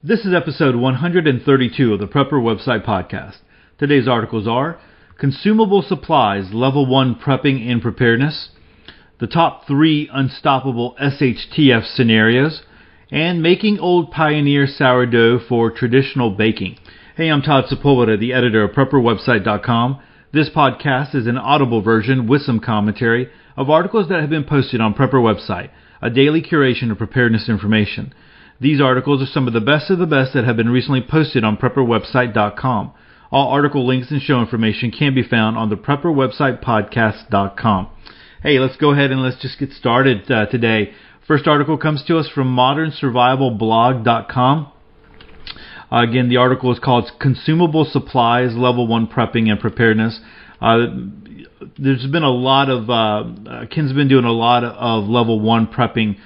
This is episode 132 of the Prepper Website Podcast. Today's articles are Consumable Supplies Level 1 Prepping and Preparedness, the top three unstoppable SHTF scenarios, and Making Old Pioneer Sourdough for Traditional Baking. Hey, I'm Todd Sepulveda, the editor of PrepperWebsite.com. This podcast is an audible version with some commentary of articles that have been posted on Prepper Website, a daily curation of preparedness information. These articles are some of the best of the best that have been recently posted on PrepperWebsite.com. All article links and show information can be found on the PrepperWebsitePodcast.com. Hey, let's go ahead and let's just get started uh, today. First article comes to us from ModernSurvivalBlog.com. Uh, again, the article is called Consumable Supplies Level 1 Prepping and Preparedness. Uh, there's been a lot of, uh, Ken's been doing a lot of level 1 prepping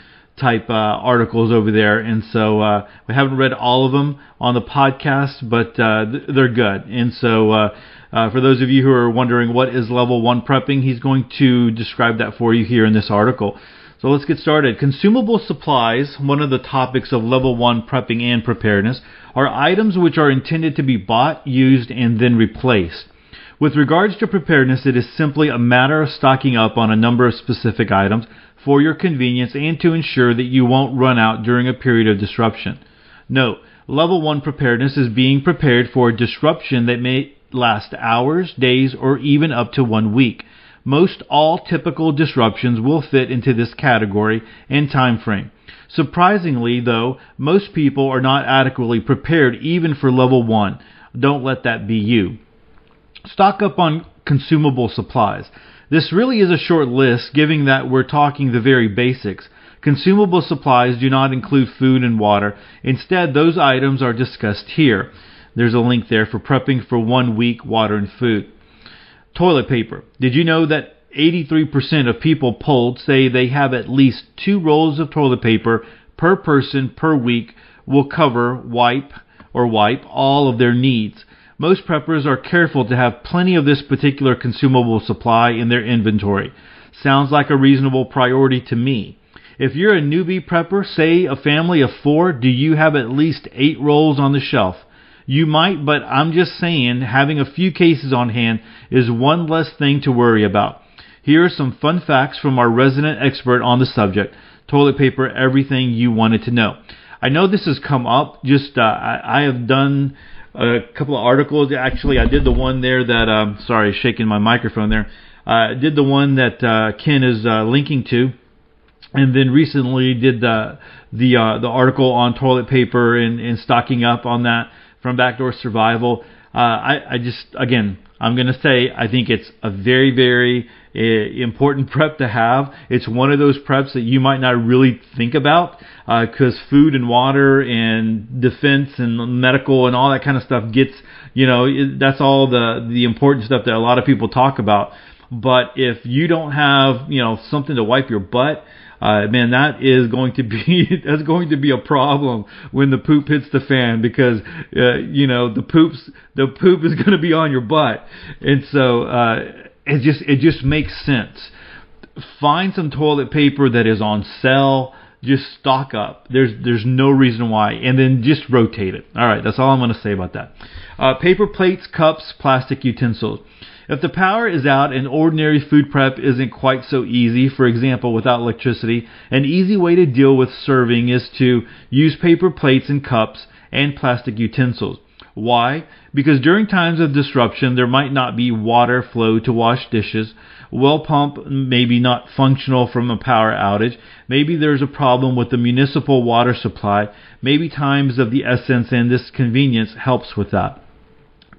type uh, articles over there, and so uh, we haven't read all of them on the podcast, but uh, th- they're good. And so, uh, uh, for those of you who are wondering what is level one prepping, he's going to describe that for you here in this article. So let's get started. Consumable supplies, one of the topics of level one prepping and preparedness, are items which are intended to be bought, used, and then replaced. With regards to preparedness, it is simply a matter of stocking up on a number of specific items for your convenience and to ensure that you won't run out during a period of disruption. Note, level 1 preparedness is being prepared for a disruption that may last hours, days, or even up to one week. Most all typical disruptions will fit into this category and time frame. Surprisingly, though, most people are not adequately prepared even for level 1. Don't let that be you. Stock up on consumable supplies. This really is a short list, given that we're talking the very basics. Consumable supplies do not include food and water. Instead, those items are discussed here. There's a link there for prepping for one week water and food. Toilet paper. Did you know that 83% of people polled say they have at least two rolls of toilet paper per person per week will cover wipe or wipe all of their needs. Most preppers are careful to have plenty of this particular consumable supply in their inventory. Sounds like a reasonable priority to me. If you're a newbie prepper, say a family of four, do you have at least eight rolls on the shelf? You might, but I'm just saying having a few cases on hand is one less thing to worry about. Here are some fun facts from our resident expert on the subject toilet paper, everything you wanted to know. I know this has come up. Just uh, I, I have done a couple of articles. Actually, I did the one there that um, sorry, shaking my microphone there. I uh, did the one that uh, Ken is uh, linking to, and then recently did the the uh, the article on toilet paper and, and stocking up on that from Backdoor Survival. Uh, I, I just again I'm going to say I think it's a very, very uh, important prep to have. It's one of those preps that you might not really think about because uh, food and water and defense and medical and all that kind of stuff gets, you know, that's all the the important stuff that a lot of people talk about. But if you don't have, you know, something to wipe your butt, uh, man, that is going to be that's going to be a problem when the poop hits the fan because uh, you know the poops the poop is going to be on your butt, and so uh, it just it just makes sense. Find some toilet paper that is on sale. Just stock up. There's there's no reason why, and then just rotate it. All right, that's all I'm going to say about that. Uh, paper plates, cups, plastic utensils. If the power is out and ordinary food prep isn't quite so easy, for example, without electricity, an easy way to deal with serving is to use paper plates and cups and plastic utensils. Why? Because during times of disruption, there might not be water flow to wash dishes. Well pump may be not functional from a power outage. Maybe there's a problem with the municipal water supply. Maybe times of the essence and this convenience helps with that.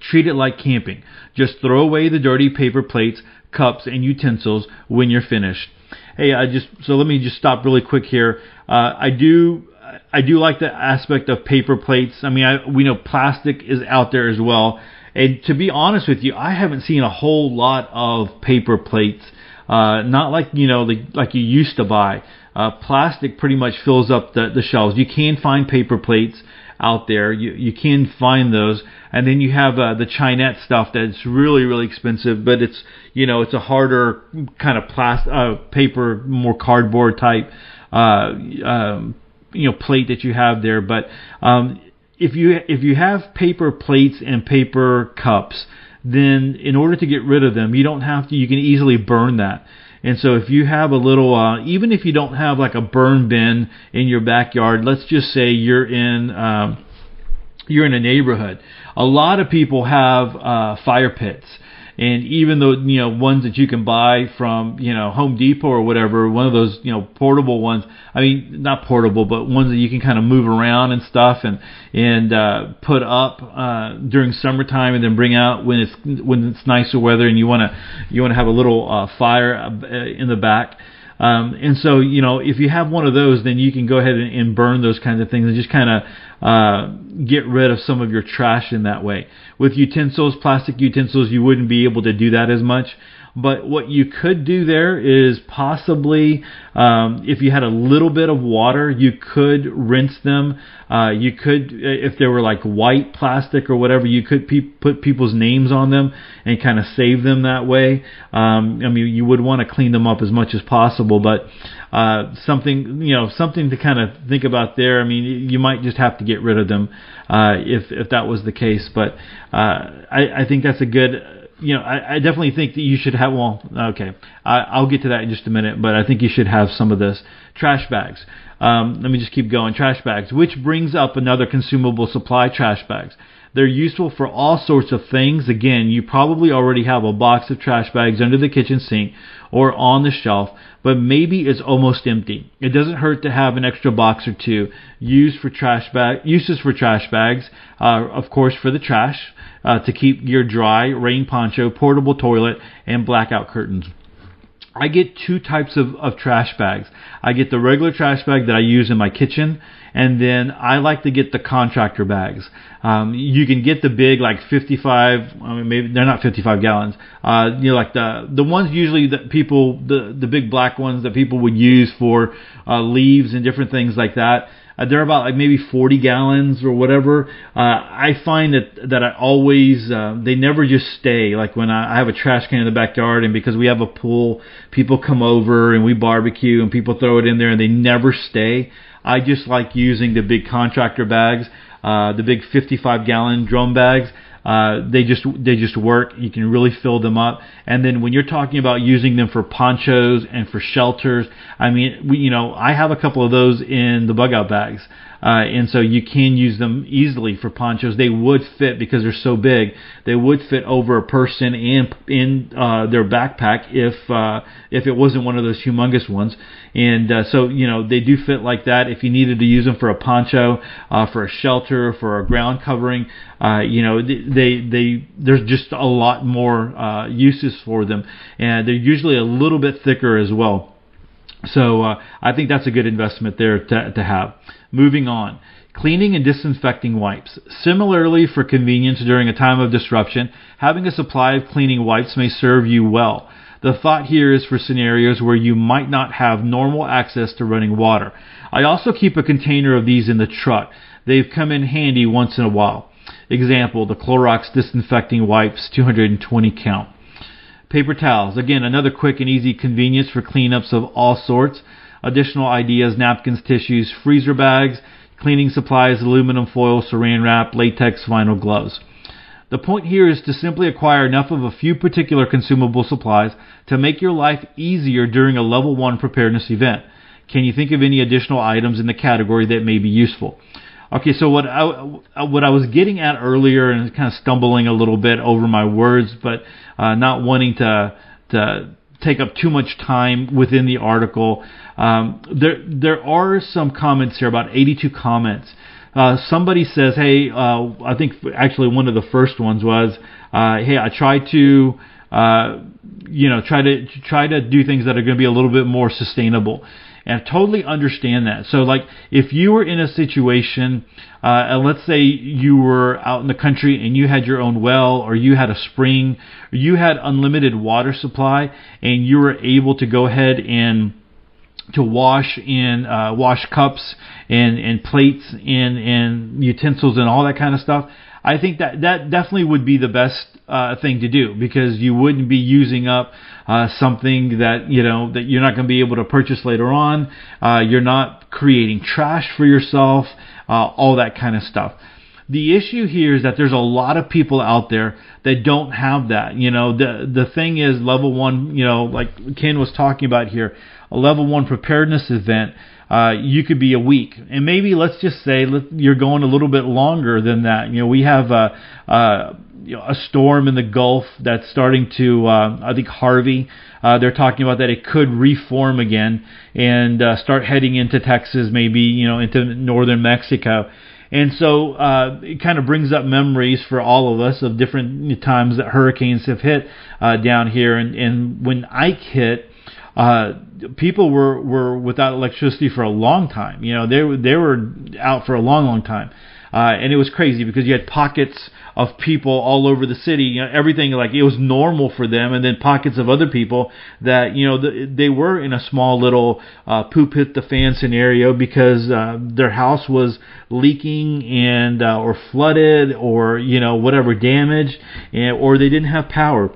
Treat it like camping. Just throw away the dirty paper plates, cups, and utensils when you're finished. Hey, I just so let me just stop really quick here. Uh, I do I do like the aspect of paper plates. I mean, I, we know plastic is out there as well. And to be honest with you, I haven't seen a whole lot of paper plates. Uh, not like you know, like, like you used to buy. Uh, plastic pretty much fills up the, the shelves. You can find paper plates out there. You you can find those, and then you have uh, the Chinet stuff that's really really expensive, but it's you know it's a harder kind of plastic uh, paper, more cardboard type uh, um, you know plate that you have there. But um, if you if you have paper plates and paper cups, then in order to get rid of them, you don't have to. You can easily burn that. And so if you have a little, uh, even if you don't have like a burn bin in your backyard, let's just say you're in. Um, you're in a neighborhood. A lot of people have uh, fire pits, and even though you know ones that you can buy from you know Home Depot or whatever, one of those you know portable ones. I mean, not portable, but ones that you can kind of move around and stuff, and and uh, put up uh, during summertime, and then bring out when it's when it's nicer weather, and you want to you want to have a little uh, fire uh, in the back. Um, and so, you know, if you have one of those, then you can go ahead and, and burn those kinds of things and just kind of uh, get rid of some of your trash in that way. With utensils, plastic utensils, you wouldn't be able to do that as much. But what you could do there is possibly, um, if you had a little bit of water, you could rinse them. Uh, you could, if they were like white plastic or whatever, you could pe- put people's names on them and kind of save them that way. Um, I mean, you would want to clean them up as much as possible, but uh, something you know something to kind of think about there. I mean, you might just have to get rid of them uh, if if that was the case, but uh, I, I think that's a good you know, I, I definitely think that you should have. Well, okay, I, I'll get to that in just a minute, but I think you should have some of this trash bags. Um, let me just keep going. Trash bags, which brings up another consumable supply. Trash bags. They're useful for all sorts of things. Again, you probably already have a box of trash bags under the kitchen sink or on the shelf, but maybe it's almost empty. It doesn't hurt to have an extra box or two used for trash bag uses for trash bags. Uh, of course, for the trash uh, to keep gear dry, rain poncho, portable toilet, and blackout curtains. I get two types of, of trash bags. I get the regular trash bag that I use in my kitchen, and then I like to get the contractor bags. Um, you can get the big, like 55. I mean, maybe they're not 55 gallons. Uh, you know, like the the ones usually that people, the the big black ones that people would use for uh, leaves and different things like that. Uh, they're about like maybe 40 gallons or whatever. Uh, I find that that I always uh, they never just stay. Like when I, I have a trash can in the backyard, and because we have a pool, people come over and we barbecue, and people throw it in there, and they never stay. I just like using the big contractor bags, uh, the big 55 gallon drum bags. Uh, they just they just work. You can really fill them up. And then when you're talking about using them for ponchos and for shelters, I mean, we, you know, I have a couple of those in the bug out bags. Uh, and so you can use them easily for ponchos. They would fit because they're so big. They would fit over a person and in uh, their backpack if uh, if it wasn't one of those humongous ones. And uh, so you know they do fit like that. If you needed to use them for a poncho, uh, for a shelter, for a ground covering, uh, you know they they there's just a lot more uses for them, and they're usually a little bit thicker as well. So uh, I think that's a good investment there to, to have. Moving on. Cleaning and disinfecting wipes. Similarly, for convenience during a time of disruption, having a supply of cleaning wipes may serve you well. The thought here is for scenarios where you might not have normal access to running water. I also keep a container of these in the truck. They've come in handy once in a while. Example, the Clorox disinfecting wipes 220 count. Paper towels. Again, another quick and easy convenience for cleanups of all sorts additional ideas napkins, tissues, freezer bags, cleaning supplies, aluminum foil, saran wrap, latex, vinyl gloves. The point here is to simply acquire enough of a few particular consumable supplies to make your life easier during a level 1 preparedness event. Can you think of any additional items in the category that may be useful? Okay, so what I, what I was getting at earlier and kind of stumbling a little bit over my words, but uh, not wanting to to take up too much time within the article. Um, there there are some comments here, about 82 comments. Uh, somebody says, "Hey, uh, I think actually one of the first ones was, uh, hey, I try to." Uh, you know, try to try to do things that are going to be a little bit more sustainable and I totally understand that. So, like, if you were in a situation, uh, and let's say you were out in the country and you had your own well, or you had a spring, or you had unlimited water supply, and you were able to go ahead and to wash in uh, wash cups and and plates and and utensils and all that kind of stuff. I think that that definitely would be the best uh, thing to do because you wouldn't be using up uh, something that you know that you're not going to be able to purchase later on. Uh, you're not creating trash for yourself, uh, all that kind of stuff. the issue here is that there's a lot of people out there that don't have that. You know, the the thing is level one. You know, like Ken was talking about here, a level one preparedness event. Uh, you could be a week, and maybe let's just say you're going a little bit longer than that. You know, we have a, a, you know, a storm in the Gulf that's starting to, uh, I think Harvey. Uh, they're talking about that it could reform again and uh, start heading into Texas, maybe you know into northern Mexico. And so uh, it kind of brings up memories for all of us of different times that hurricanes have hit uh, down here. And, and when Ike hit, uh, people were, were without electricity for a long time. You know, they, they were out for a long, long time. Uh, and it was crazy because you had pockets of people all over the city. You know, everything like it was normal for them, and then pockets of other people that you know the, they were in a small little uh, poop hit the fan scenario because uh, their house was leaking and uh, or flooded or you know whatever damage, and or they didn't have power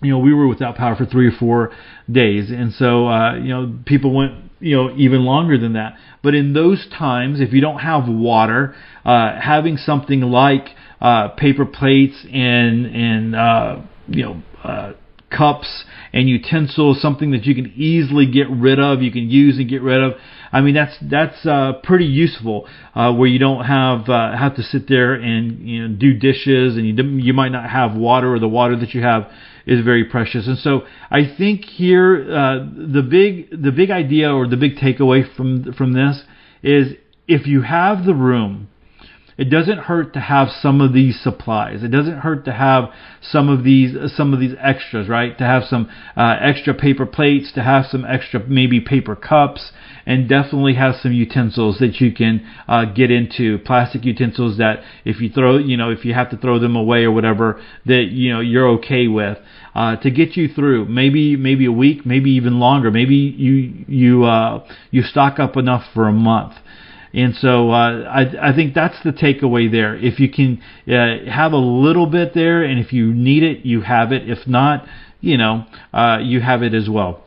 you know, we were without power for three or four days, and so uh, you know, people went you know even longer than that. But in those times, if you don't have water, uh, having something like uh, paper plates and and uh, you know uh, cups and utensils, something that you can easily get rid of, you can use and get rid of. I mean, that's that's uh, pretty useful uh, where you don't have uh, have to sit there and you know do dishes, and you you might not have water, or the water that you have is very precious. And so I think here uh, the big the big idea or the big takeaway from from this is if you have the room it doesn't hurt to have some of these supplies. It doesn't hurt to have some of these some of these extras, right? To have some uh, extra paper plates, to have some extra maybe paper cups, and definitely have some utensils that you can uh, get into plastic utensils that if you throw, you know, if you have to throw them away or whatever, that you know you're okay with. Uh, to get you through maybe maybe a week, maybe even longer. Maybe you you uh, you stock up enough for a month. And so uh, I, I think that's the takeaway there. If you can uh, have a little bit there, and if you need it, you have it. If not, you know, uh, you have it as well.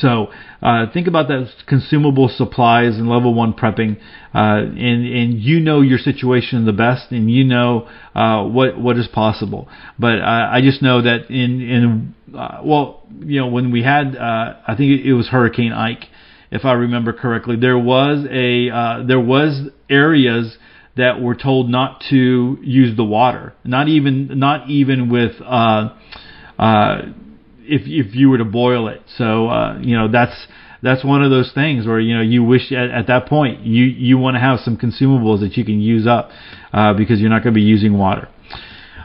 So uh, think about those consumable supplies and level one prepping, uh, and and you know your situation the best, and you know uh, what what is possible. But I just know that in in uh, well, you know, when we had uh, I think it was Hurricane Ike if I remember correctly. There was a uh, there was areas that were told not to use the water, not even not even with if if you were to boil it. So uh, you know that's that's one of those things where you know you wish at, at that point you you want to have some consumables that you can use up uh, because you're not going to be using water.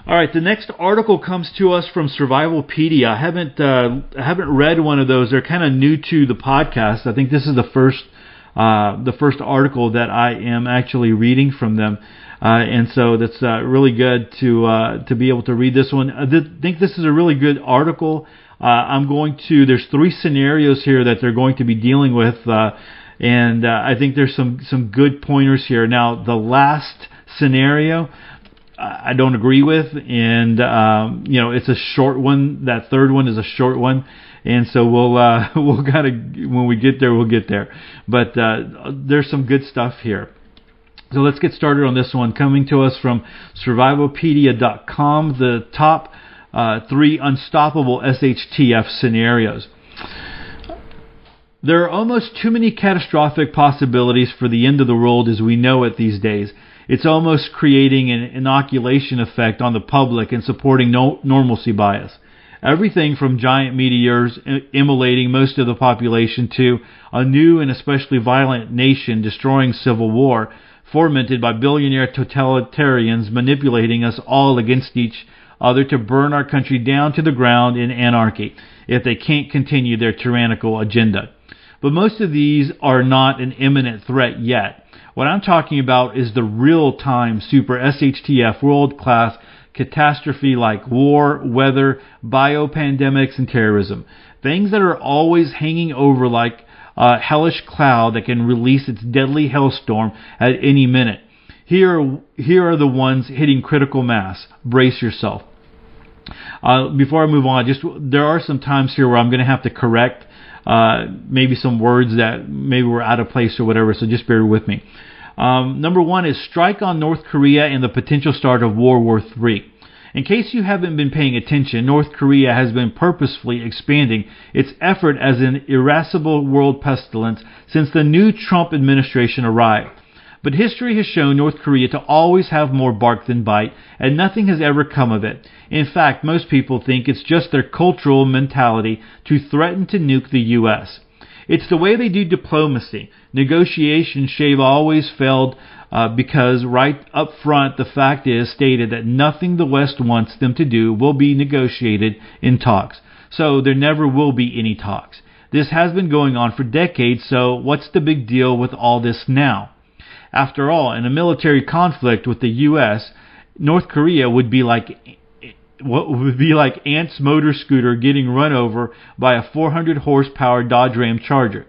All right, the next article comes to us from Survivopedia. I haven't uh, I haven't read one of those. They're kind of new to the podcast. I think this is the first uh, the first article that I am actually reading from them, uh, and so that's uh, really good to uh, to be able to read this one. I think this is a really good article. Uh, I'm going to. There's three scenarios here that they're going to be dealing with, and I think there's some some good pointers here. Now, the last scenario I don't agree with, and um, you know it's a short one. That third one is a short one, and so we'll uh, we'll kind of when we get there, we'll get there. But uh, there's some good stuff here. So let's get started on this one. Coming to us from Survivopedia.com, the top uh, three unstoppable SHTF scenarios. There are almost too many catastrophic possibilities for the end of the world as we know it these days it's almost creating an inoculation effect on the public and supporting no, normalcy bias. Everything from giant meteors immolating most of the population to a new and especially violent nation destroying civil war, fomented by billionaire totalitarians manipulating us all against each other to burn our country down to the ground in anarchy if they can't continue their tyrannical agenda. But most of these are not an imminent threat yet. What I'm talking about is the real time super SHTF world class catastrophe like war, weather, biopandemics, and terrorism. Things that are always hanging over like a hellish cloud that can release its deadly hailstorm at any minute. Here, here are the ones hitting critical mass. Brace yourself. Uh, before I move on, just there are some times here where I'm going to have to correct uh, maybe some words that maybe were out of place or whatever. So just bear with me. Um, number one is strike on North Korea and the potential start of World War III. In case you haven't been paying attention, North Korea has been purposefully expanding its effort as an irascible world pestilence since the new Trump administration arrived. But history has shown North Korea to always have more bark than bite, and nothing has ever come of it. In fact, most people think it's just their cultural mentality to threaten to nuke the U.S. It's the way they do diplomacy. Negotiations shave always failed uh, because right up front the fact is stated that nothing the West wants them to do will be negotiated in talks. So there never will be any talks. This has been going on for decades, so what's the big deal with all this now? After all, in a military conflict with the U.S., North Korea would be like what would be like Ant's motor scooter getting run over by a 400 horsepower Dodge Ram Charger.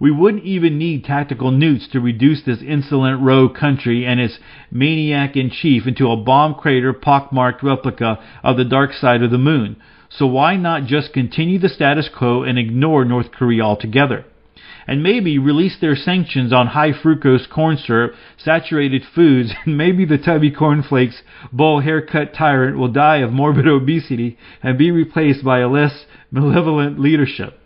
We wouldn't even need tactical nukes to reduce this insolent rogue country and its maniac in chief into a bomb crater pockmarked replica of the dark side of the moon. So why not just continue the status quo and ignore North Korea altogether? And maybe release their sanctions on high fructose corn syrup, saturated foods, and maybe the tubby cornflakes bowl haircut tyrant will die of morbid obesity and be replaced by a less malevolent leadership.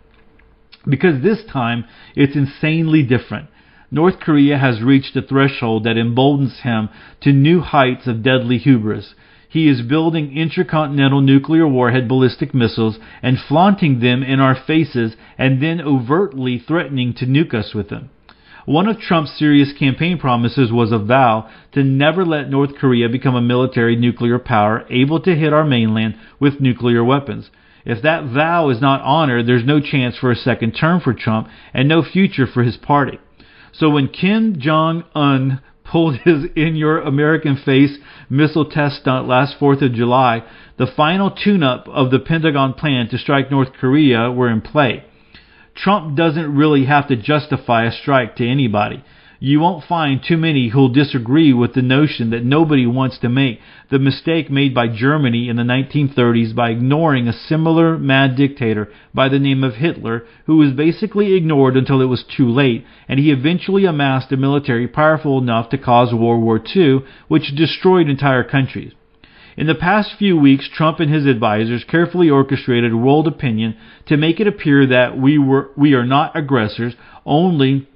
Because this time it's insanely different. North Korea has reached a threshold that emboldens him to new heights of deadly hubris. He is building intercontinental nuclear warhead ballistic missiles and flaunting them in our faces and then overtly threatening to nuke us with them. One of Trump's serious campaign promises was a vow to never let North Korea become a military nuclear power able to hit our mainland with nuclear weapons. If that vow is not honored, there's no chance for a second term for Trump and no future for his party. So when Kim Jong un pulled his in your American face missile test stunt last 4th of July, the final tune up of the Pentagon plan to strike North Korea were in play. Trump doesn't really have to justify a strike to anybody you won't find too many who'll disagree with the notion that nobody wants to make the mistake made by Germany in the 1930s by ignoring a similar mad dictator by the name of Hitler, who was basically ignored until it was too late, and he eventually amassed a military powerful enough to cause World War II, which destroyed entire countries. In the past few weeks, Trump and his advisers carefully orchestrated world opinion to make it appear that we were we are not aggressors, only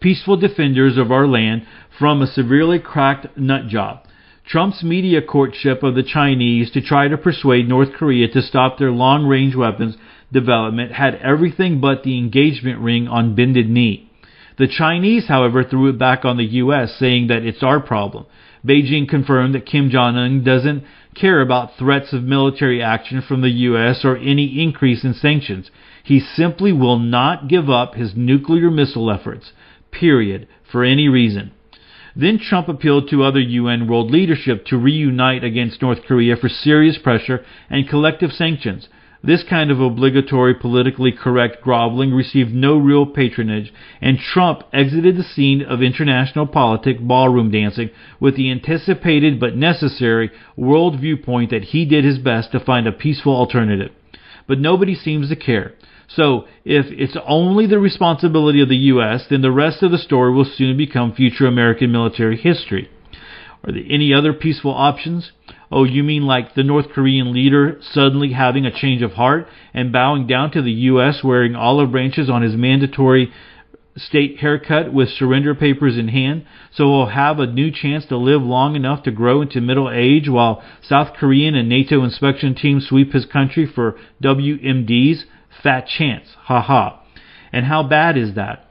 peaceful defenders of our land from a severely cracked nut job. Trump's media courtship of the Chinese to try to persuade North Korea to stop their long range weapons development had everything but the engagement ring on bended knee. The Chinese, however, threw it back on the U.S., saying that it's our problem. Beijing confirmed that Kim Jong un doesn't care about threats of military action from the U.S. or any increase in sanctions. He simply will not give up his nuclear missile efforts period, for any reason. Then Trump appealed to other UN world leadership to reunite against North Korea for serious pressure and collective sanctions. This kind of obligatory politically correct groveling received no real patronage, and Trump exited the scene of international politics ballroom dancing with the anticipated but necessary world viewpoint that he did his best to find a peaceful alternative. But nobody seems to care. So, if it's only the responsibility of the U.S., then the rest of the story will soon become future American military history. Are there any other peaceful options? Oh, you mean like the North Korean leader suddenly having a change of heart and bowing down to the U.S., wearing olive branches on his mandatory state haircut with surrender papers in hand, so he'll have a new chance to live long enough to grow into middle age while South Korean and NATO inspection teams sweep his country for WMDs? Fat chance. Ha ha. And how bad is that?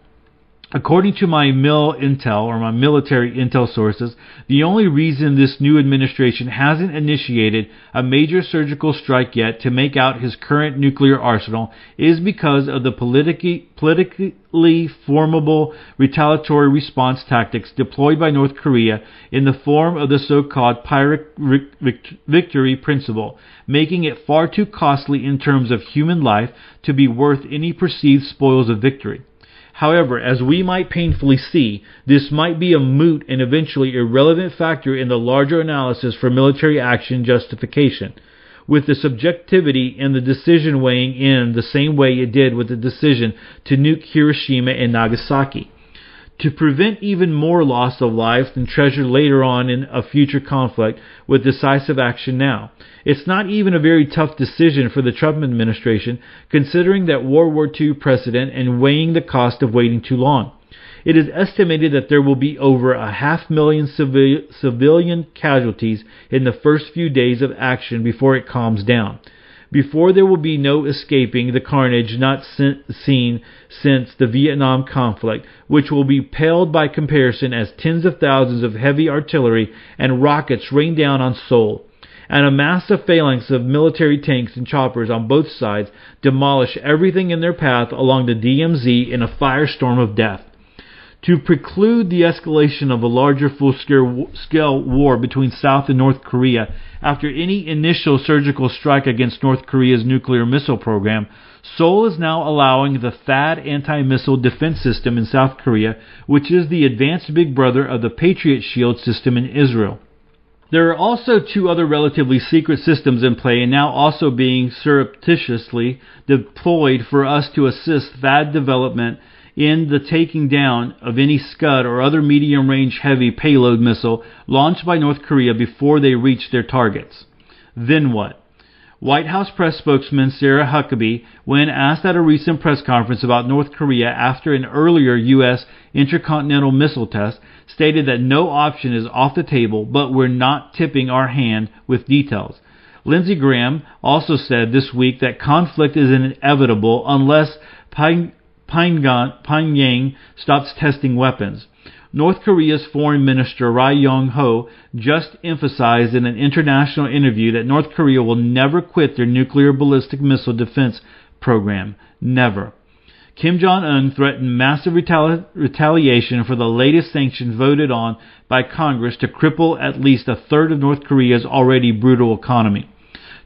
According to my mil intel or my military intel sources, the only reason this new administration hasn't initiated a major surgical strike yet to make out his current nuclear arsenal is because of the politically, politically formable retaliatory response tactics deployed by North Korea in the form of the so-called Pyrrhic victory principle, making it far too costly in terms of human life to be worth any perceived spoils of victory. However, as we might painfully see, this might be a moot and eventually irrelevant factor in the larger analysis for military action justification, with the subjectivity and the decision weighing in the same way it did with the decision to nuke Hiroshima and Nagasaki. To prevent even more loss of life and treasure later on in a future conflict with decisive action now. It's not even a very tough decision for the Trump administration, considering that World War II precedent and weighing the cost of waiting too long. It is estimated that there will be over a half million civil- civilian casualties in the first few days of action before it calms down before there will be no escaping the carnage not seen since the Vietnam conflict, which will be paled by comparison as tens of thousands of heavy artillery and rockets rain down on Seoul, and a massive phalanx of military tanks and choppers on both sides demolish everything in their path along the DMZ in a firestorm of death to preclude the escalation of a larger full scale war between South and North Korea after any initial surgical strike against North Korea's nuclear missile program, Seoul is now allowing the THAAD anti missile defense system in South Korea, which is the advanced big brother of the Patriot Shield system in Israel. There are also two other relatively secret systems in play and now also being surreptitiously deployed for us to assist THAAD development in the taking down of any Scud or other medium range heavy payload missile launched by North Korea before they reach their targets. Then what? White House press spokesman Sarah Huckabee, when asked at a recent press conference about North Korea after an earlier U.S. intercontinental missile test, stated that no option is off the table, but we're not tipping our hand with details. Lindsey Graham also said this week that conflict is inevitable unless Pyongyang stops testing weapons. North Korea's Foreign Minister Ri Yong Ho just emphasized in an international interview that North Korea will never quit their nuclear ballistic missile defense program. Never. Kim Jong un threatened massive retali- retaliation for the latest sanctions voted on by Congress to cripple at least a third of North Korea's already brutal economy.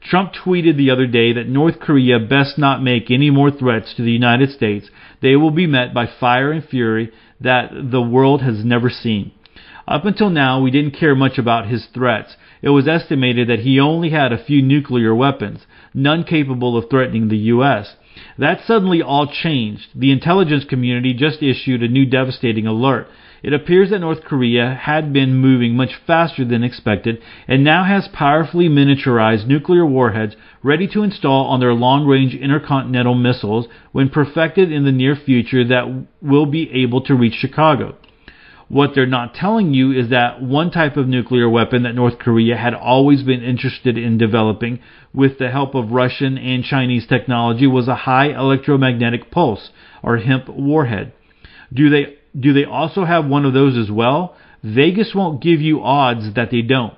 Trump tweeted the other day that North Korea best not make any more threats to the United States. They will be met by fire and fury that the world has never seen. Up until now, we didn't care much about his threats. It was estimated that he only had a few nuclear weapons, none capable of threatening the U.S. That suddenly all changed. The intelligence community just issued a new devastating alert. It appears that North Korea had been moving much faster than expected and now has powerfully miniaturized nuclear warheads ready to install on their long range intercontinental missiles when perfected in the near future that will be able to reach Chicago. What they're not telling you is that one type of nuclear weapon that North Korea had always been interested in developing with the help of Russian and Chinese technology was a high electromagnetic pulse, or HEMP warhead. Do they do they also have one of those as well? Vegas won't give you odds that they don't.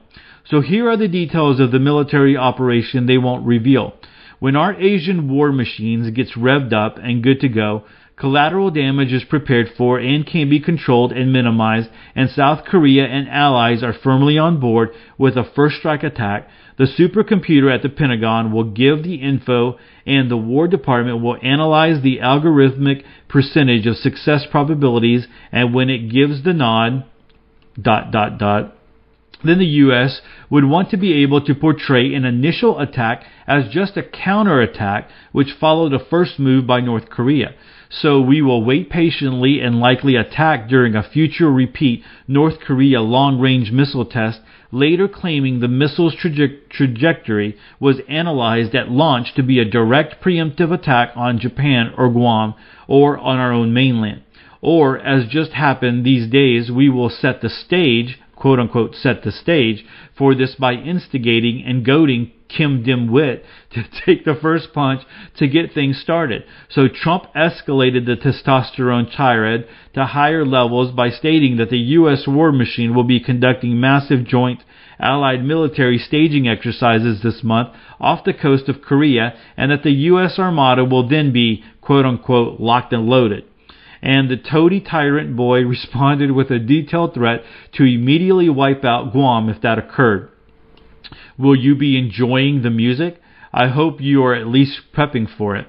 So here are the details of the military operation they won't reveal. When our Asian war machines gets revved up and good to go, collateral damage is prepared for and can be controlled and minimized, and South Korea and allies are firmly on board with a first strike attack the supercomputer at the Pentagon will give the info and the War Department will analyze the algorithmic percentage of success probabilities and when it gives the nod, dot, dot, dot, then the U.S. would want to be able to portray an initial attack as just a counterattack which followed a first move by North Korea. So we will wait patiently and likely attack during a future repeat North Korea long range missile test later claiming the missile's traje- trajectory was analyzed at launch to be a direct preemptive attack on Japan or Guam or on our own mainland. Or, as just happened these days, we will set the stage, quote unquote, set the stage for this by instigating and goading Kim Dimwit to take the first punch to get things started. So Trump escalated the testosterone tirade to higher levels by stating that the U.S. war machine will be conducting massive joint Allied military staging exercises this month off the coast of Korea and that the U.S. Armada will then be, quote unquote, locked and loaded and the toady tyrant boy responded with a detailed threat to immediately wipe out Guam if that occurred. Will you be enjoying the music? I hope you are at least prepping for it.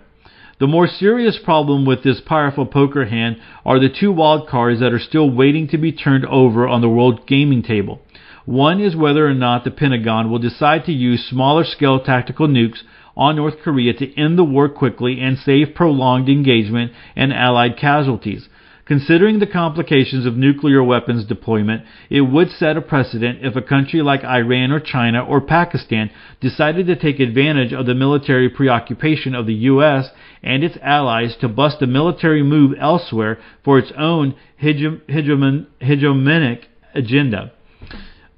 The more serious problem with this powerful poker hand are the two wild cards that are still waiting to be turned over on the world gaming table. One is whether or not the Pentagon will decide to use smaller scale tactical nukes on North Korea to end the war quickly and save prolonged engagement and Allied casualties. Considering the complications of nuclear weapons deployment, it would set a precedent if a country like Iran or China or Pakistan decided to take advantage of the military preoccupation of the U.S. and its allies to bust a military move elsewhere for its own hegemon- hegemonic agenda.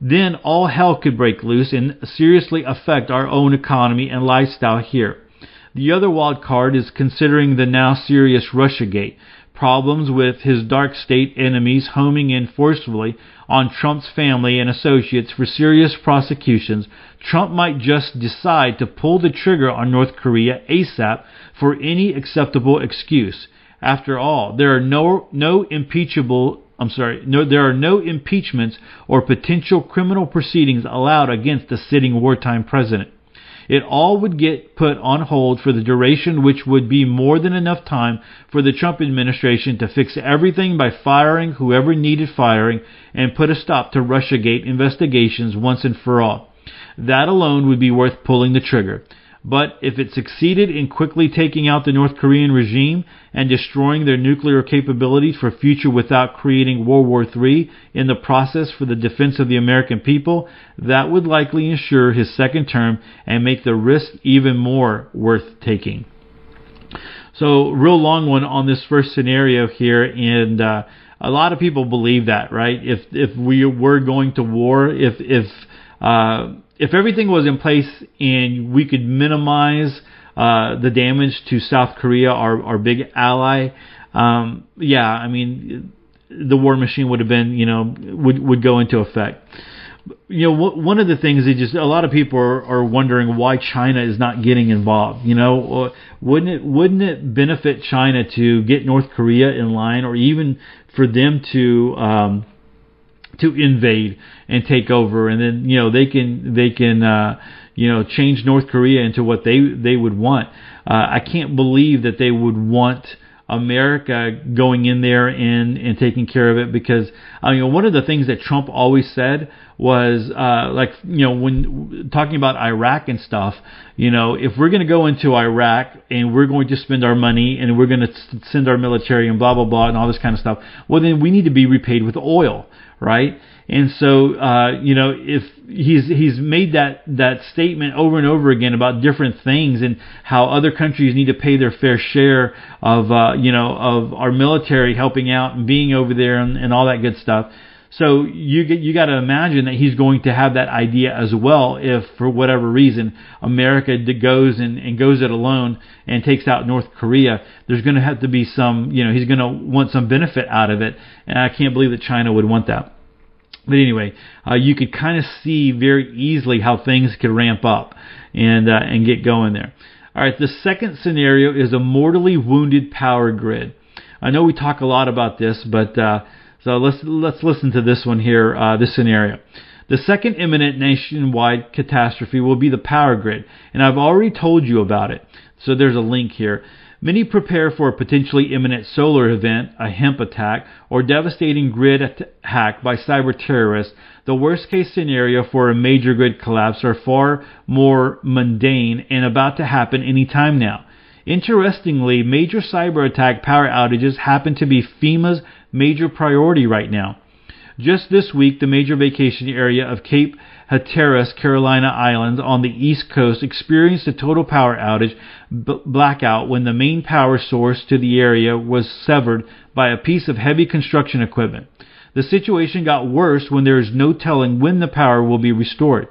Then all hell could break loose and seriously affect our own economy and lifestyle here. The other wild card is considering the now serious Russiagate, problems with his dark state enemies homing in forcefully on Trump's family and associates for serious prosecutions, Trump might just decide to pull the trigger on North Korea ASAP for any acceptable excuse. After all, there are no no impeachable I'm sorry, no, there are no impeachments or potential criminal proceedings allowed against the sitting wartime president. It all would get put on hold for the duration which would be more than enough time for the Trump administration to fix everything by firing whoever needed firing and put a stop to Russiagate investigations once and for all. That alone would be worth pulling the trigger. But if it succeeded in quickly taking out the North Korean regime and destroying their nuclear capabilities for future without creating World War III in the process for the defense of the American people, that would likely ensure his second term and make the risk even more worth taking. So, real long one on this first scenario here, and uh, a lot of people believe that, right? If if we were going to war, if if uh, if everything was in place and we could minimize uh, the damage to South Korea, our our big ally, um, yeah, I mean, the war machine would have been, you know, would would go into effect. You know, one of the things that just a lot of people are, are wondering why China is not getting involved. You know, wouldn't it wouldn't it benefit China to get North Korea in line, or even for them to um, to invade and take over, and then you know they can they can uh, you know change North Korea into what they they would want. Uh, I can't believe that they would want America going in there and and taking care of it because I mean one of the things that Trump always said was uh, like you know when talking about Iraq and stuff you know if we're going to go into Iraq and we're going to spend our money and we're going to send our military and blah blah blah and all this kind of stuff well then we need to be repaid with oil right and so, uh, you know, if he's he's made that that statement over and over again about different things and how other countries need to pay their fair share of, uh, you know, of our military helping out and being over there and, and all that good stuff. So you get, you got to imagine that he's going to have that idea as well if for whatever reason America goes and, and goes it alone and takes out North Korea. There's going to have to be some, you know, he's going to want some benefit out of it, and I can't believe that China would want that. But anyway, uh, you could kind of see very easily how things could ramp up and uh, and get going there. All right, the second scenario is a mortally wounded power grid. I know we talk a lot about this, but uh, so let's let's listen to this one here. Uh, this scenario. The second imminent nationwide catastrophe will be the power grid, and I've already told you about it. So there's a link here. Many prepare for a potentially imminent solar event, a HEMP attack, or devastating grid hack by cyber terrorists. The worst case scenario for a major grid collapse are far more mundane and about to happen any time now. Interestingly, major cyber attack power outages happen to be FEMA's major priority right now. Just this week, the major vacation area of Cape Hatteras, Carolina Islands on the East Coast experienced a total power outage b- blackout when the main power source to the area was severed by a piece of heavy construction equipment. The situation got worse when there is no telling when the power will be restored.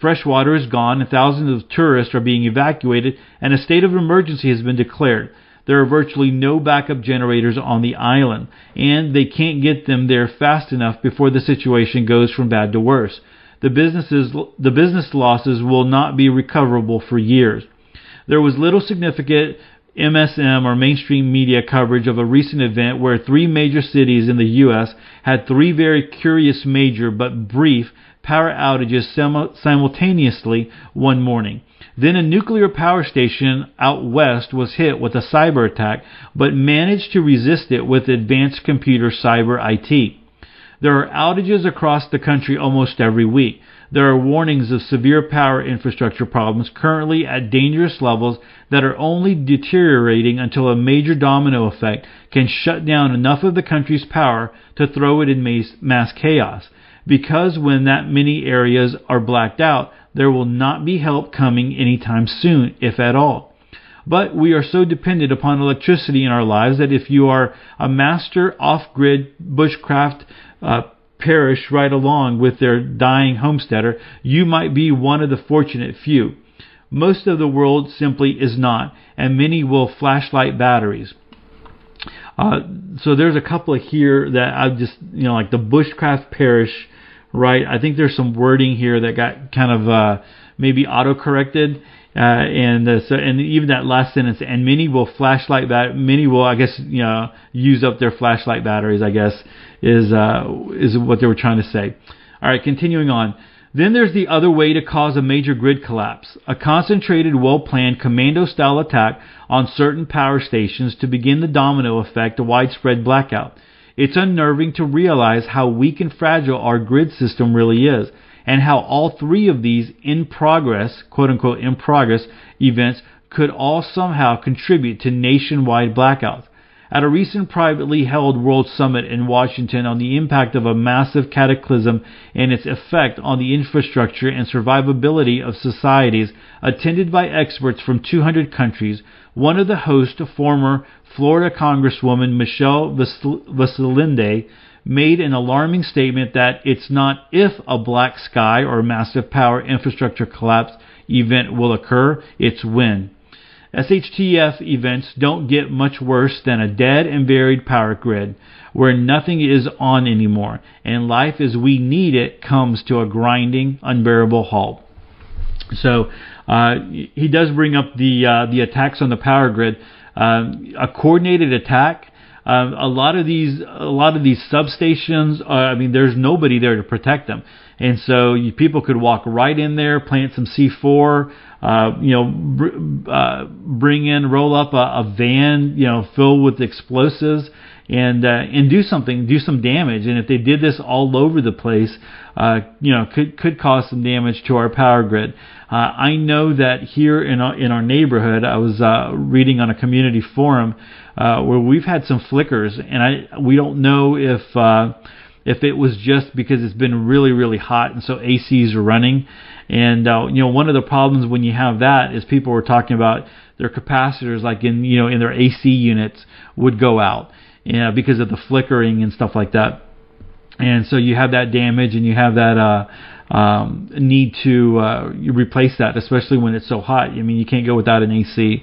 Fresh water is gone and thousands of tourists are being evacuated and a state of emergency has been declared. There are virtually no backup generators on the island, and they can't get them there fast enough before the situation goes from bad to worse. The businesses the business losses will not be recoverable for years. There was little significant MSM or mainstream media coverage of a recent event where three major cities in the U.S. had three very curious major but brief power outages simultaneously one morning. Then a nuclear power station out west was hit with a cyber attack, but managed to resist it with advanced computer cyber IT. There are outages across the country almost every week. There are warnings of severe power infrastructure problems currently at dangerous levels that are only deteriorating until a major domino effect can shut down enough of the country's power to throw it in mass chaos. Because when that many areas are blacked out, there will not be help coming anytime soon, if at all. But we are so dependent upon electricity in our lives that if you are a master off-grid bushcraft uh, parish right along with their dying homesteader, you might be one of the fortunate few. Most of the world simply is not, and many will flashlight batteries. Uh, so there's a couple here that I just, you know, like the bushcraft parish, right? I think there's some wording here that got kind of uh, maybe auto corrected. Uh, and uh, so, and even that last sentence, and many will flashlight bat, many will, I guess, you know, use up their flashlight batteries. I guess is uh, is what they were trying to say. All right, continuing on. Then there's the other way to cause a major grid collapse a concentrated, well planned commando style attack on certain power stations to begin the domino effect, a widespread blackout. It's unnerving to realize how weak and fragile our grid system really is and how all three of these in progress, quote unquote, in progress events could all somehow contribute to nationwide blackouts. At a recent privately held World Summit in Washington on the impact of a massive cataclysm and its effect on the infrastructure and survivability of societies, attended by experts from 200 countries, one of the hosts, a former Florida Congresswoman Michelle Vasiliadis, made an alarming statement that it's not if a black sky or massive power infrastructure collapse event will occur, it's when. SHTF events don't get much worse than a dead and buried power grid where nothing is on anymore and life as we need it comes to a grinding, unbearable halt. So uh, he does bring up the uh, the attacks on the power grid. Uh, a coordinated attack. Um, a lot of these, a lot of these substations, uh, I mean, there's nobody there to protect them, and so you, people could walk right in there, plant some C4, uh, you know, br- uh, bring in, roll up a, a van, you know, filled with explosives, and uh, and do something, do some damage. And if they did this all over the place, uh, you know, could could cause some damage to our power grid. Uh, I know that here in our, in our neighborhood, I was uh, reading on a community forum uh, where we've had some flickers, and I we don't know if uh, if it was just because it's been really really hot and so ACs are running. And you know one of the problems when you have that is people were talking about their capacitors like in you know in their AC units would go out you know, because of the flickering and stuff like that. And so you have that damage and you have that uh, um, need to uh, replace that, especially when it's so hot. I mean, you can't go without an AC.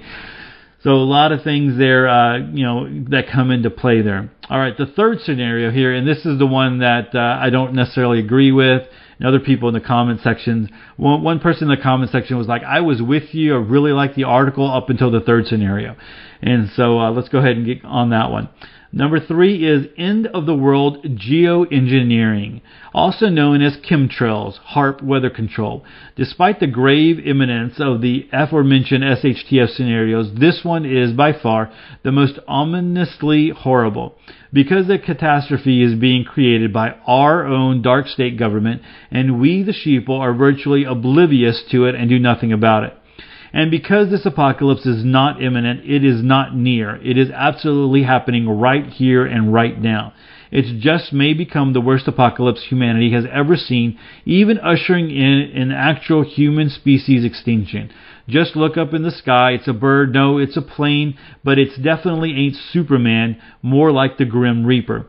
So a lot of things there, uh, you know, that come into play there. All right, the third scenario here, and this is the one that uh, I don't necessarily agree with. And other people in the comment section, one, one person in the comment section was like, "I was with you. I really liked the article up until the third scenario." And so uh, let's go ahead and get on that one. Number three is end of the world geoengineering, also known as chemtrails, HAARP weather control. Despite the grave imminence of the aforementioned SHTF scenarios, this one is by far the most ominously horrible because the catastrophe is being created by our own dark state government and we the sheeple are virtually oblivious to it and do nothing about it. And because this apocalypse is not imminent, it is not near. It is absolutely happening right here and right now. It just may become the worst apocalypse humanity has ever seen, even ushering in an actual human species extinction. Just look up in the sky. It's a bird. No, it's a plane, but it's definitely ain't Superman. More like the Grim Reaper.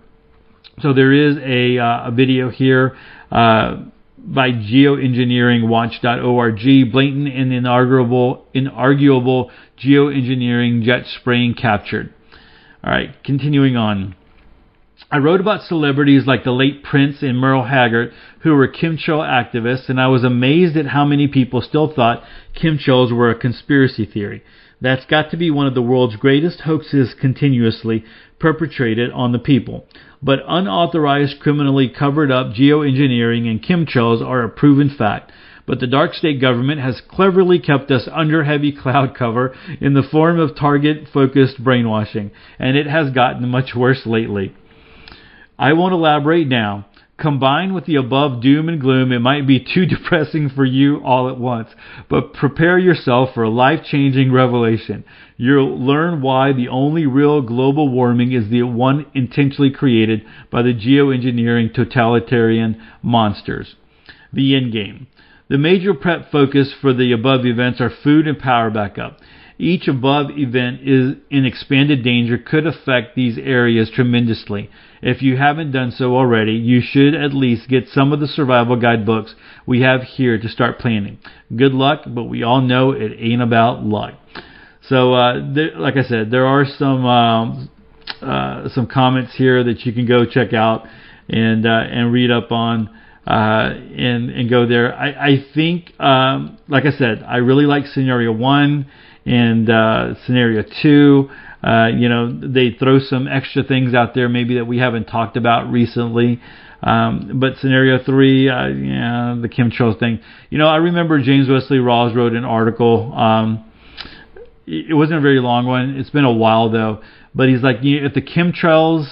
So there is a, uh, a video here. Uh, by geoengineeringwatch.org, blatant and inarguable, inarguable geoengineering jet spraying captured. All right, continuing on. I wrote about celebrities like the late Prince and Merle Haggard, who were chemtrail activists, and I was amazed at how many people still thought chemtrails were a conspiracy theory. That's got to be one of the world's greatest hoaxes continuously perpetrated on the people but unauthorized, criminally covered up geoengineering and chemtrails are a proven fact. But the dark state government has cleverly kept us under heavy cloud cover in the form of target focused brainwashing, and it has gotten much worse lately. I won't elaborate now. Combined with the above doom and gloom, it might be too depressing for you all at once, but prepare yourself for a life changing revelation. You'll learn why the only real global warming is the one intentionally created by the geoengineering totalitarian monsters. The end game. The major prep focus for the above events are food and power backup. Each above event is in expanded danger could affect these areas tremendously. If you haven't done so already, you should at least get some of the survival guidebooks we have here to start planning. Good luck, but we all know it ain't about luck. So, uh, there, like I said, there are some um, uh, some comments here that you can go check out and uh, and read up on uh, and and go there. I, I think, um, like I said, I really like scenario one and uh, scenario two. Uh, you know, they throw some extra things out there maybe that we haven't talked about recently. Um, but scenario three, uh, yeah, the Kim chemtrails thing. You know, I remember James Wesley Rawles wrote an article. Um, it wasn't a very long one. It's been a while though. But he's like, you know, if the chemtrails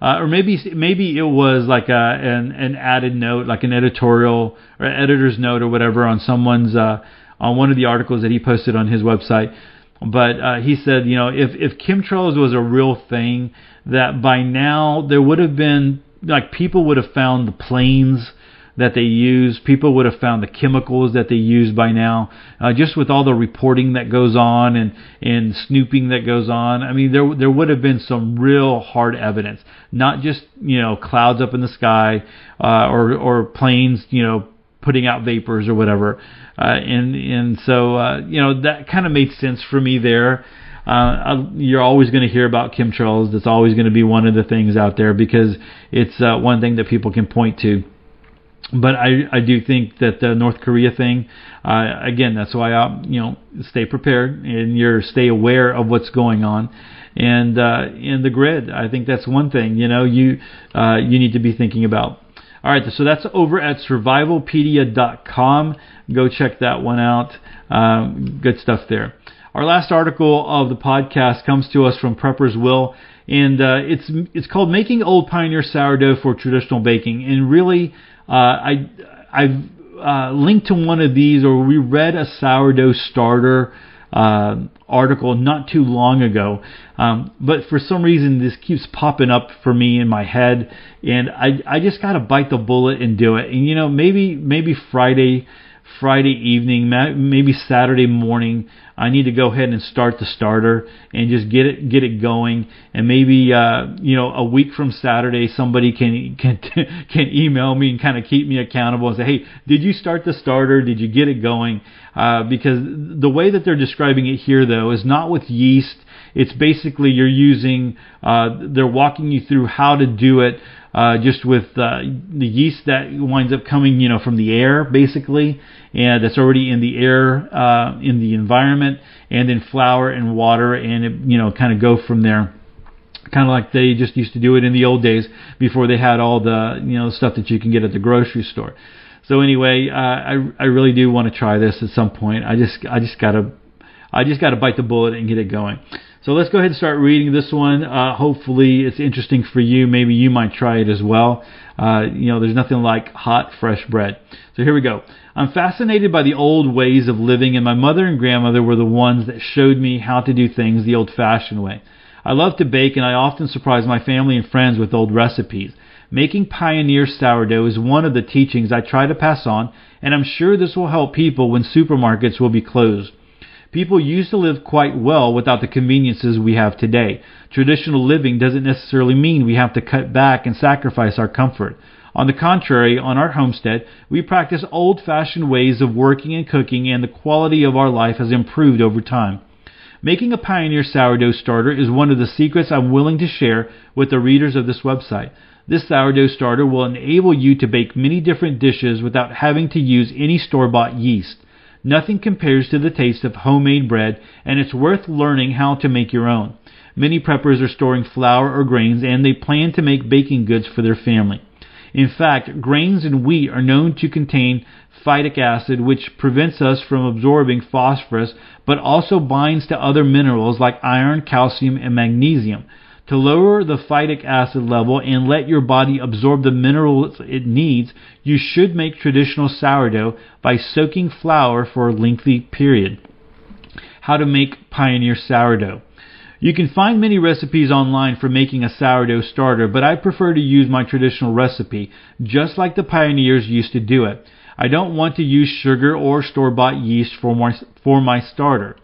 uh, or maybe maybe it was like a, an an added note, like an editorial or editor's note or whatever on someone's uh, on one of the articles that he posted on his website. But uh, he said, you know, if if chemtrails was a real thing, that by now there would have been like people would have found the planes that they use. People would have found the chemicals that they use by now. Uh, just with all the reporting that goes on and and snooping that goes on, I mean, there there would have been some real hard evidence, not just you know clouds up in the sky uh, or or planes, you know putting out vapors or whatever. Uh, and and so uh, you know that kind of made sense for me there. Uh, you're always going to hear about chemtrails. That's always going to be one of the things out there because it's uh, one thing that people can point to but I, I do think that the North Korea thing, uh, again, that's why I, you know, stay prepared and you're stay aware of what's going on, and uh, in the grid. I think that's one thing you know you uh, you need to be thinking about. All right, so that's over at Survivopedia.com. Go check that one out. Um, good stuff there. Our last article of the podcast comes to us from Prepper's Will, and uh, it's it's called "Making Old Pioneer Sourdough for Traditional Baking." And really, uh, I I've uh, linked to one of these, or we read a sourdough starter uh, article not too long ago, um, but for some reason this keeps popping up for me in my head, and I I just gotta bite the bullet and do it. And you know maybe maybe Friday Friday evening, maybe Saturday morning, I need to go ahead and start the starter and just get it get it going. And maybe uh, you know a week from Saturday, somebody can can can email me and kind of keep me accountable and say, hey, did you start the starter? Did you get it going? Uh, because the way that they're describing it here, though, is not with yeast. It's basically you're using. Uh, they're walking you through how to do it uh, just with uh, the yeast that winds up coming, you know, from the air basically, and that's already in the air uh, in the environment, and then flour and water, and it, you know, kind of go from there. Kind of like they just used to do it in the old days before they had all the you know stuff that you can get at the grocery store. So anyway, uh, I I really do want to try this at some point. I just I just gotta I just gotta bite the bullet and get it going. So let's go ahead and start reading this one. Uh, hopefully, it's interesting for you. Maybe you might try it as well. Uh, you know, there's nothing like hot, fresh bread. So here we go. I'm fascinated by the old ways of living, and my mother and grandmother were the ones that showed me how to do things the old fashioned way. I love to bake, and I often surprise my family and friends with old recipes. Making pioneer sourdough is one of the teachings I try to pass on, and I'm sure this will help people when supermarkets will be closed. People used to live quite well without the conveniences we have today. Traditional living doesn't necessarily mean we have to cut back and sacrifice our comfort. On the contrary, on our homestead, we practice old fashioned ways of working and cooking, and the quality of our life has improved over time. Making a Pioneer sourdough starter is one of the secrets I'm willing to share with the readers of this website. This sourdough starter will enable you to bake many different dishes without having to use any store bought yeast. Nothing compares to the taste of homemade bread, and it's worth learning how to make your own. Many preppers are storing flour or grains, and they plan to make baking goods for their family. In fact, grains and wheat are known to contain phytic acid, which prevents us from absorbing phosphorus, but also binds to other minerals like iron, calcium, and magnesium. To lower the phytic acid level and let your body absorb the minerals it needs, you should make traditional sourdough by soaking flour for a lengthy period. How to make Pioneer sourdough. You can find many recipes online for making a sourdough starter, but I prefer to use my traditional recipe, just like the pioneers used to do it. I don't want to use sugar or store-bought yeast for my, for my starter.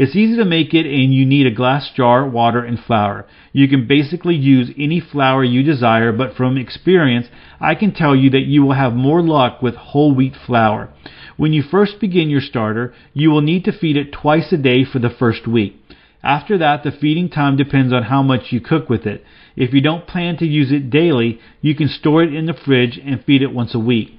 It's easy to make it and you need a glass jar, water, and flour. You can basically use any flour you desire, but from experience, I can tell you that you will have more luck with whole wheat flour. When you first begin your starter, you will need to feed it twice a day for the first week. After that, the feeding time depends on how much you cook with it. If you don't plan to use it daily, you can store it in the fridge and feed it once a week.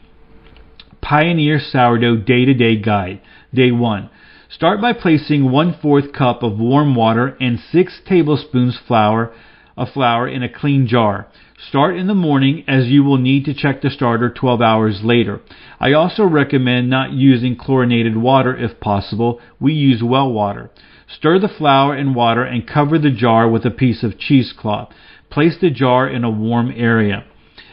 Pioneer Sourdough Day to Day Guide. Day 1. Start by placing 1 4th cup of warm water and 6 tablespoons flour of flour in a clean jar. Start in the morning as you will need to check the starter 12 hours later. I also recommend not using chlorinated water if possible. We use well water. Stir the flour and water and cover the jar with a piece of cheesecloth. Place the jar in a warm area.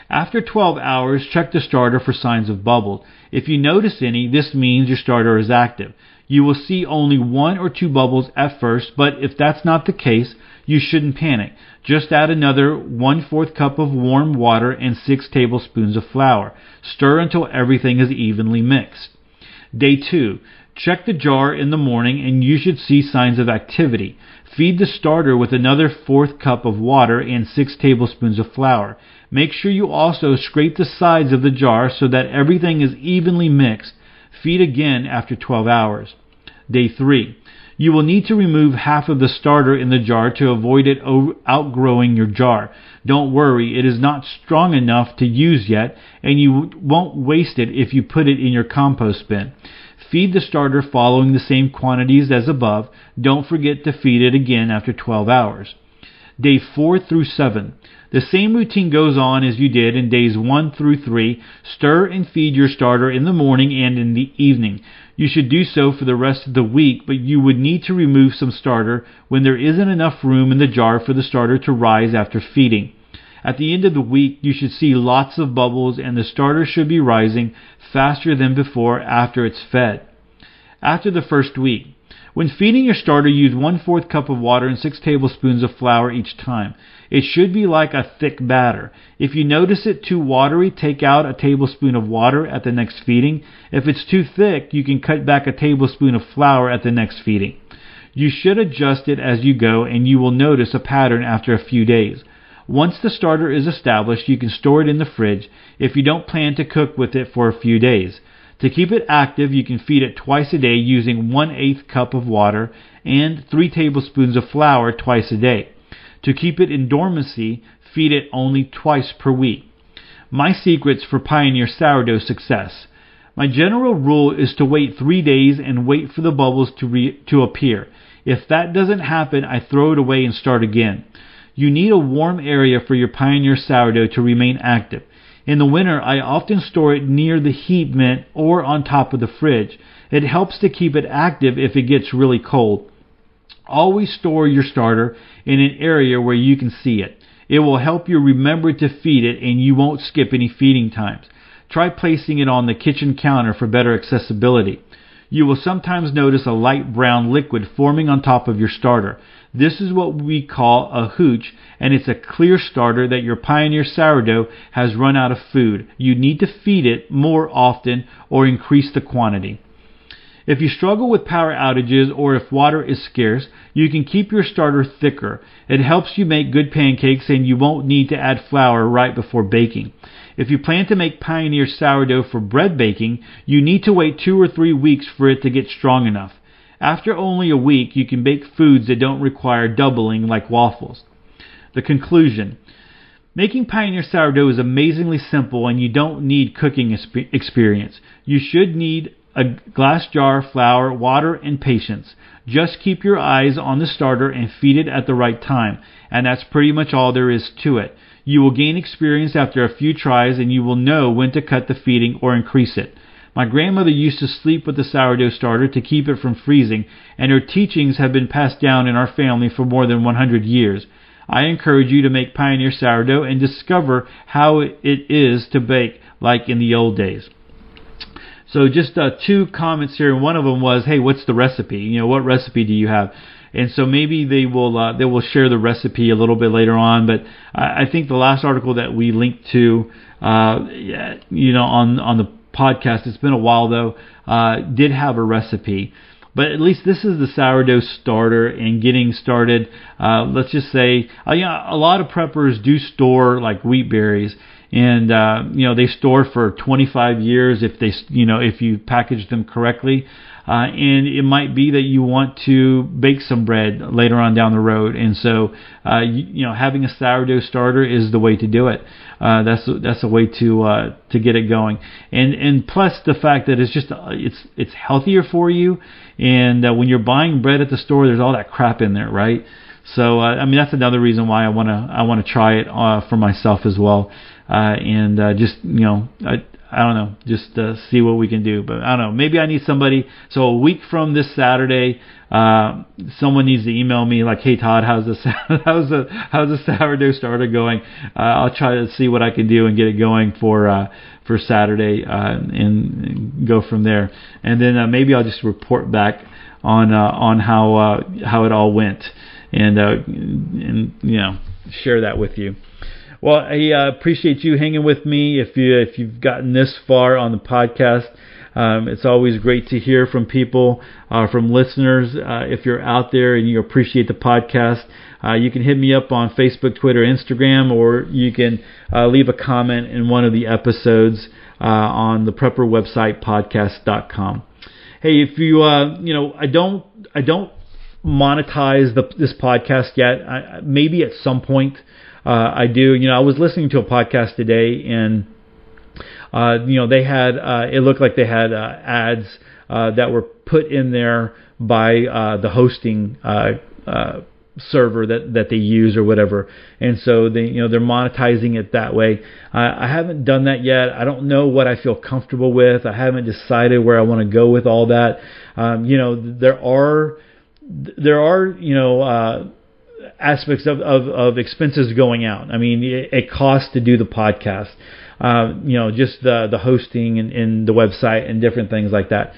After 12 hours, check the starter for signs of bubble. If you notice any, this means your starter is active. You will see only one or two bubbles at first, but if that's not the case, you shouldn't panic. Just add another 1 4th cup of warm water and 6 tablespoons of flour. Stir until everything is evenly mixed. Day 2. Check the jar in the morning and you should see signs of activity. Feed the starter with another fourth cup of water and 6 tablespoons of flour. Make sure you also scrape the sides of the jar so that everything is evenly mixed. Feed again after 12 hours. Day 3. You will need to remove half of the starter in the jar to avoid it outgrowing your jar. Don't worry, it is not strong enough to use yet, and you won't waste it if you put it in your compost bin. Feed the starter following the same quantities as above. Don't forget to feed it again after 12 hours. Day 4 through 7. The same routine goes on as you did in days 1 through 3. Stir and feed your starter in the morning and in the evening. You should do so for the rest of the week, but you would need to remove some starter when there isn't enough room in the jar for the starter to rise after feeding. At the end of the week, you should see lots of bubbles and the starter should be rising faster than before after it's fed. After the first week, when feeding your starter, use one fourth cup of water and six tablespoons of flour each time. It should be like a thick batter. If you notice it too watery, take out a tablespoon of water at the next feeding. If it's too thick, you can cut back a tablespoon of flour at the next feeding. You should adjust it as you go and you will notice a pattern after a few days. Once the starter is established, you can store it in the fridge if you don't plan to cook with it for a few days. To keep it active, you can feed it twice a day using 1 8 cup of water and 3 tablespoons of flour twice a day. To keep it in dormancy, feed it only twice per week. My secrets for Pioneer sourdough success. My general rule is to wait three days and wait for the bubbles to, re- to appear. If that doesn't happen, I throw it away and start again. You need a warm area for your Pioneer sourdough to remain active. In the winter, I often store it near the heat vent or on top of the fridge. It helps to keep it active if it gets really cold. Always store your starter in an area where you can see it. It will help you remember to feed it and you won't skip any feeding times. Try placing it on the kitchen counter for better accessibility. You will sometimes notice a light brown liquid forming on top of your starter. This is what we call a hooch, and it's a clear starter that your Pioneer sourdough has run out of food. You need to feed it more often or increase the quantity. If you struggle with power outages or if water is scarce, you can keep your starter thicker. It helps you make good pancakes and you won't need to add flour right before baking. If you plan to make Pioneer sourdough for bread baking, you need to wait two or three weeks for it to get strong enough. After only a week, you can bake foods that don't require doubling like waffles. The conclusion. Making Pioneer sourdough is amazingly simple and you don't need cooking experience. You should need a glass jar, flour, water, and patience. Just keep your eyes on the starter and feed it at the right time, and that's pretty much all there is to it. You will gain experience after a few tries and you will know when to cut the feeding or increase it. My grandmother used to sleep with the sourdough starter to keep it from freezing, and her teachings have been passed down in our family for more than 100 years. I encourage you to make Pioneer sourdough and discover how it is to bake like in the old days. So just uh, two comments here, and one of them was, "Hey, what's the recipe? You know, what recipe do you have?" And so maybe they will uh, they will share the recipe a little bit later on. But I, I think the last article that we linked to, uh, you know, on on the podcast, it's been a while though, uh, did have a recipe. But at least this is the sourdough starter and getting started. Uh, let's just say, uh, yeah, a lot of preppers do store like wheat berries and uh, you know they store for 25 years if they you know if you package them correctly. Uh, and it might be that you want to bake some bread later on down the road, and so uh, you, you know having a sourdough starter is the way to do it. Uh, that's that's a way to uh, to get it going, and and plus the fact that it's just uh, it's it's healthier for you, and uh, when you're buying bread at the store, there's all that crap in there, right? So I mean that's another reason why I wanna I wanna try it for myself as well and just you know I don't know just uh, see what we can do. But I don't know maybe I need somebody. So a week from this Saturday, uh, someone needs to email me like, hey Todd, how's the how's the how's the sourdough starter going? Uh, I'll try to see what I can do and get it going for. Uh, for Saturday uh, and go from there, and then uh, maybe I'll just report back on uh, on how uh, how it all went, and uh, and you know share that with you. Well, I uh, appreciate you hanging with me. If you if you've gotten this far on the podcast, um, it's always great to hear from people, uh, from listeners. Uh, if you're out there and you appreciate the podcast, uh, you can hit me up on Facebook, Twitter, Instagram, or you can uh, leave a comment in one of the episodes uh, on the Prepper website, podcast.com. Hey, if you you know, I don't I don't monetize the, this podcast yet. I, maybe at some point uh, I do. You know, I was listening to a podcast today, and uh, you know, they had uh, it looked like they had uh, ads uh, that were put in there by uh, the hosting uh, uh, server that that they use or whatever, and so they you know they're monetizing it that way. I, I haven't done that yet. I don't know what I feel comfortable with. I haven't decided where I want to go with all that. Um, you know, there are there are you know. Uh, aspects of, of, of expenses going out. I mean, it, it costs to do the podcast, uh, you know, just the the hosting and, and the website and different things like that.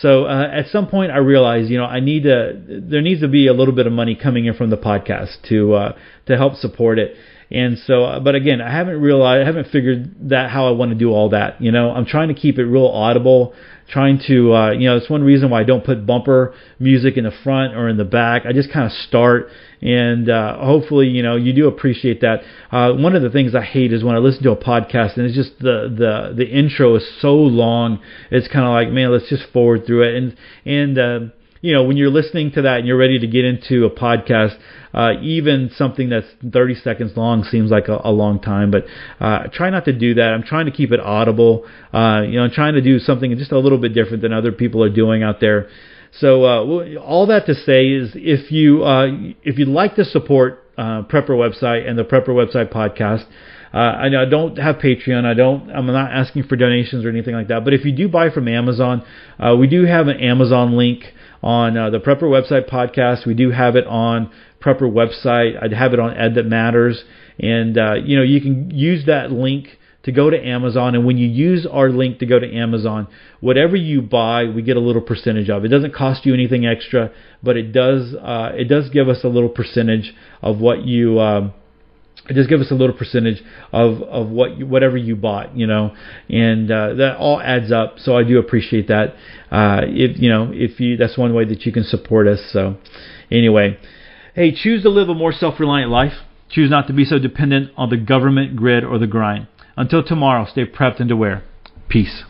So uh, at some point, I realized, you know, I need to. There needs to be a little bit of money coming in from the podcast to uh, to help support it. And so, uh, but again, I haven't realized, I haven't figured that how I want to do all that. You know, I'm trying to keep it real audible trying to uh, you know it's one reason why I don't put bumper music in the front or in the back. I just kind of start and uh, hopefully you know you do appreciate that. Uh, one of the things I hate is when I listen to a podcast and it's just the the the intro is so long. It's kind of like man, let's just forward through it and and. Uh, you know, when you're listening to that and you're ready to get into a podcast, uh, even something that's 30 seconds long seems like a, a long time. But uh, try not to do that. I'm trying to keep it audible. Uh, you know, I'm trying to do something just a little bit different than other people are doing out there. So uh, all that to say is, if you uh, if you'd like to support uh, Prepper website and the Prepper website podcast. Uh, I, I don't have Patreon. I don't. I'm not asking for donations or anything like that. But if you do buy from Amazon, uh, we do have an Amazon link on uh, the Prepper website podcast. We do have it on Prepper website. I'd have it on Ed That Matters, and uh, you know you can use that link to go to Amazon. And when you use our link to go to Amazon, whatever you buy, we get a little percentage of. It doesn't cost you anything extra, but it does uh, it does give us a little percentage of what you. Um, just give us a little percentage of of what you, whatever you bought, you know, and uh, that all adds up. So I do appreciate that. Uh, if you know, if you that's one way that you can support us. So anyway, hey, choose to live a more self-reliant life. Choose not to be so dependent on the government, grid, or the grind. Until tomorrow, stay prepped and aware. Peace.